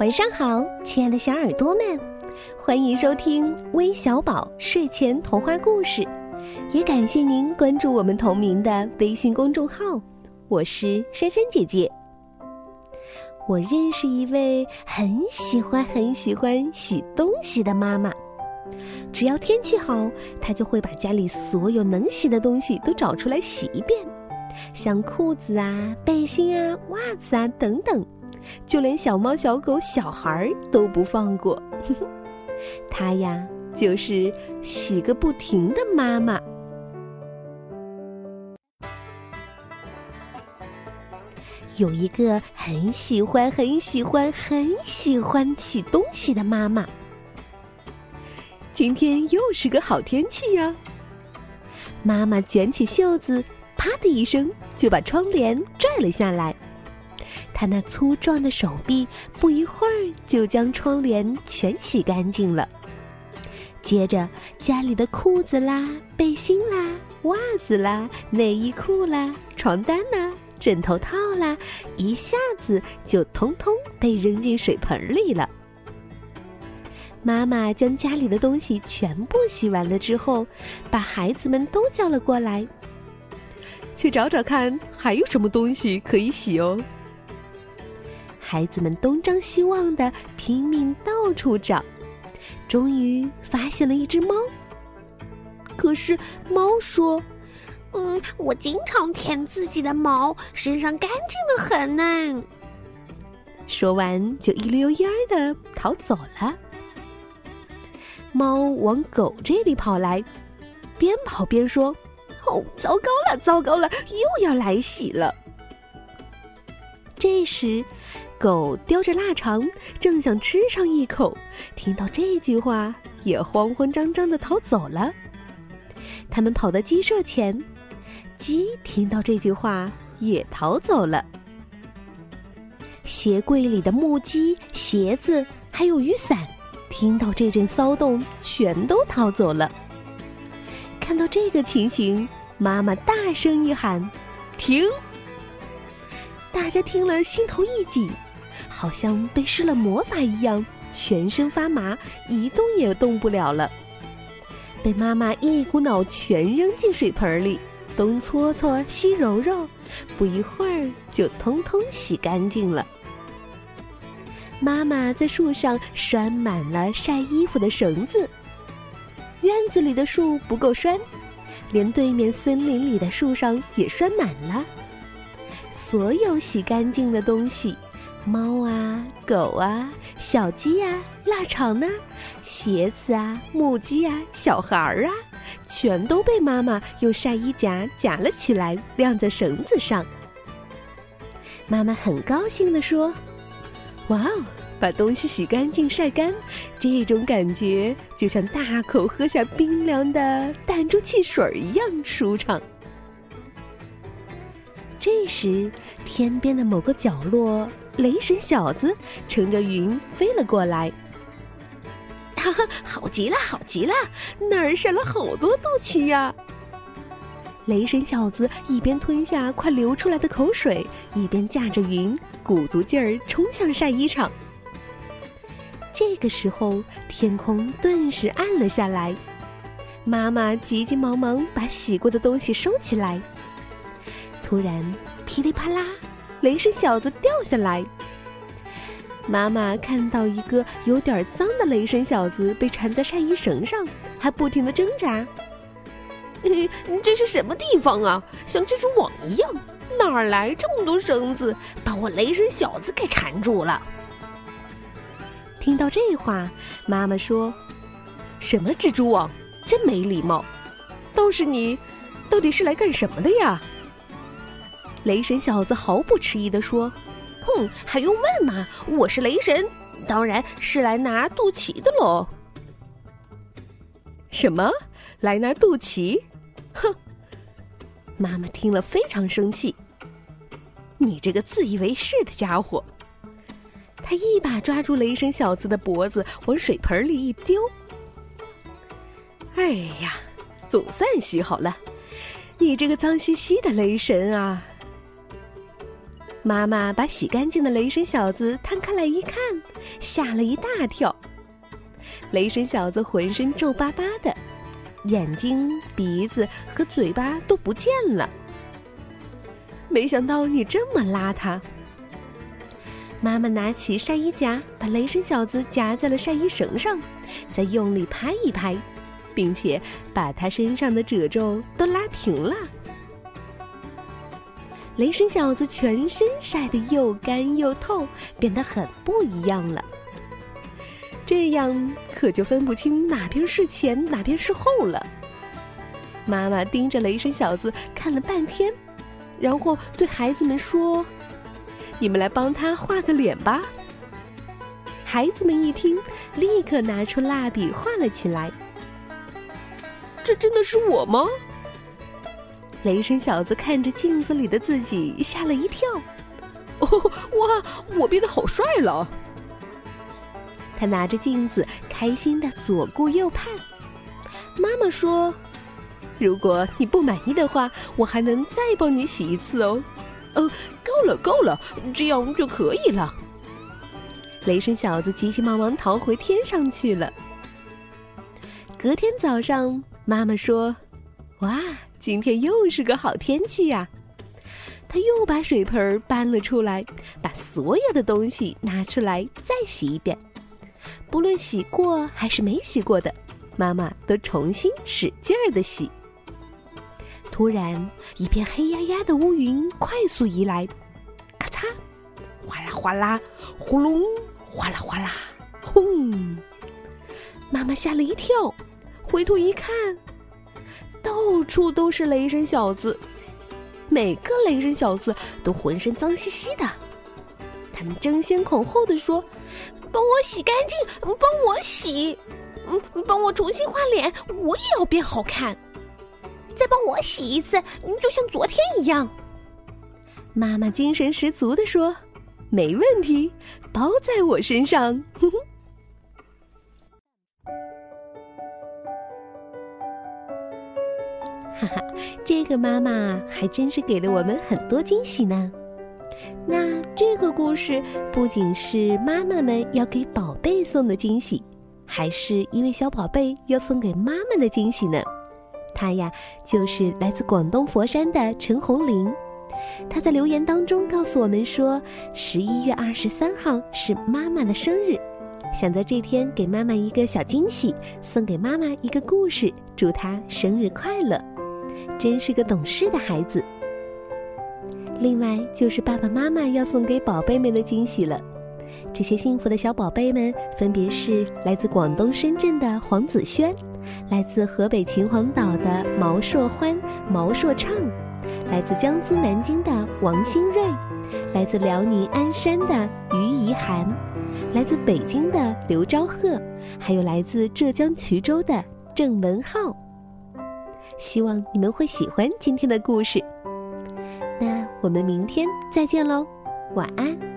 晚上好，亲爱的小耳朵们，欢迎收听微小宝睡前童话故事，也感谢您关注我们同名的微信公众号。我是珊珊姐姐。我认识一位很喜欢很喜欢洗东西的妈妈，只要天气好，她就会把家里所有能洗的东西都找出来洗一遍，像裤子啊、背心啊、袜子啊等等，就连小猫、小狗、小孩儿都不放过。她呀，就是洗个不停的妈妈。有一个很喜欢、很喜欢、很喜欢洗东西的妈妈。今天又是个好天气呀！妈妈卷起袖子，啪的一声就把窗帘拽了下来。他那粗壮的手臂不一会儿就将窗帘全洗干净了。接着，家里的裤子啦、背心啦、袜子啦、内衣裤啦、床单啦。枕头套啦，一下子就通通被扔进水盆里了。妈妈将家里的东西全部洗完了之后，把孩子们都叫了过来，去找找看还有什么东西可以洗哦。孩子们东张西望的拼命到处找，终于发现了一只猫。可是猫说。嗯，我经常舔自己的毛，身上干净的很呢。说完，就一溜烟儿的逃走了。猫往狗这里跑来，边跑边说：“哦，糟糕了，糟糕了，又要来袭了。”这时，狗叼着腊肠，正想吃上一口，听到这句话，也慌慌张张的逃走了。他们跑到鸡舍前。鸡听到这句话也逃走了。鞋柜里的木屐、鞋子还有雨伞，听到这阵骚动，全都逃走了。看到这个情形，妈妈大声一喊：“停！”大家听了心头一紧，好像被施了魔法一样，全身发麻，一动也动不了了。被妈妈一股脑全扔进水盆里。东搓搓，西揉揉，不一会儿就通通洗干净了。妈妈在树上拴满了晒衣服的绳子。院子里的树不够拴，连对面森林里的树上也拴满了。所有洗干净的东西，猫啊，狗啊，小鸡呀，腊肠呢，鞋子啊，木屐啊，小孩儿啊。全都被妈妈用晒衣夹夹了起来，晾在绳子上。妈妈很高兴地说：“哇哦，把东西洗干净、晒干，这种感觉就像大口喝下冰凉的弹珠汽水一样舒畅。”这时，天边的某个角落，雷神小子乘着云飞了过来。哈哈，好极了，好极了！那儿晒了好多肚脐呀。雷神小子一边吞下快流出来的口水，一边驾着云，鼓足劲儿冲向晒衣场。这个时候，天空顿时暗了下来。妈妈急急忙忙把洗过的东西收起来。突然，噼里啪啦，雷神小子掉下来。妈妈看到一个有点脏的雷神小子被缠在晒衣绳上，还不停的挣扎。这是什么地方啊？像蜘蛛网一样，哪儿来这么多绳子，把我雷神小子给缠住了？听到这话，妈妈说：“什么蜘蛛网？真没礼貌！倒是你，到底是来干什么的呀？”雷神小子毫不迟疑的说。哼，还用问吗？我是雷神，当然是来拿肚脐的喽。什么？来拿肚脐？哼！妈妈听了非常生气。你这个自以为是的家伙！他一把抓住雷神小子的脖子，往水盆里一丢。哎呀，总算洗好了！你这个脏兮兮的雷神啊！妈妈把洗干净的雷神小子摊开来一看，吓了一大跳。雷神小子浑身皱巴巴的，眼睛、鼻子和嘴巴都不见了。没想到你这么邋遢。妈妈拿起晒衣夹，把雷神小子夹在了晒衣绳上，再用力拍一拍，并且把他身上的褶皱都拉平了。雷神小子全身晒得又干又透，变得很不一样了。这样可就分不清哪边是前，哪边是后了。妈妈盯着雷神小子看了半天，然后对孩子们说：“你们来帮他画个脸吧。”孩子们一听，立刻拿出蜡笔画了起来。这真的是我吗？雷神小子看着镜子里的自己，吓了一跳。哦，哇，我变得好帅了！他拿着镜子，开心的左顾右盼。妈妈说：“如果你不满意的话，我还能再帮你洗一次哦。”哦，够了，够了，这样就可以了。雷神小子急急忙忙逃回天上去了。隔天早上，妈妈说：“哇！”今天又是个好天气呀！他又把水盆搬了出来，把所有的东西拿出来再洗一遍。不论洗过还是没洗过的，妈妈都重新使劲儿的洗。突然，一片黑压压的乌云快速移来，咔嚓，哗啦哗啦，呼隆，哗啦哗啦，轰！妈妈吓了一跳，回头一看。到处都是雷神小子，每个雷神小子都浑身脏兮兮的。他们争先恐后的说：“帮我洗干净，帮我洗，嗯，帮我重新画脸，我也要变好看。再帮我洗一次，就像昨天一样。”妈妈精神十足的说：“没问题，包在我身上。”。哈哈，这个妈妈还真是给了我们很多惊喜呢。那这个故事不仅是妈妈们要给宝贝送的惊喜，还是一位小宝贝要送给妈妈的惊喜呢。他呀，就是来自广东佛山的陈红玲。他在留言当中告诉我们说，十一月二十三号是妈妈的生日，想在这天给妈妈一个小惊喜，送给妈妈一个故事，祝她生日快乐。真是个懂事的孩子。另外就是爸爸妈妈要送给宝贝们的惊喜了。这些幸福的小宝贝们，分别是来自广东深圳的黄子轩，来自河北秦皇岛的毛硕欢、毛硕畅，来自江苏南京的王新瑞，来自辽宁鞍山的于怡涵，来自北京的刘昭赫，还有来自浙江衢州的郑文浩。希望你们会喜欢今天的故事，那我们明天再见喽，晚安。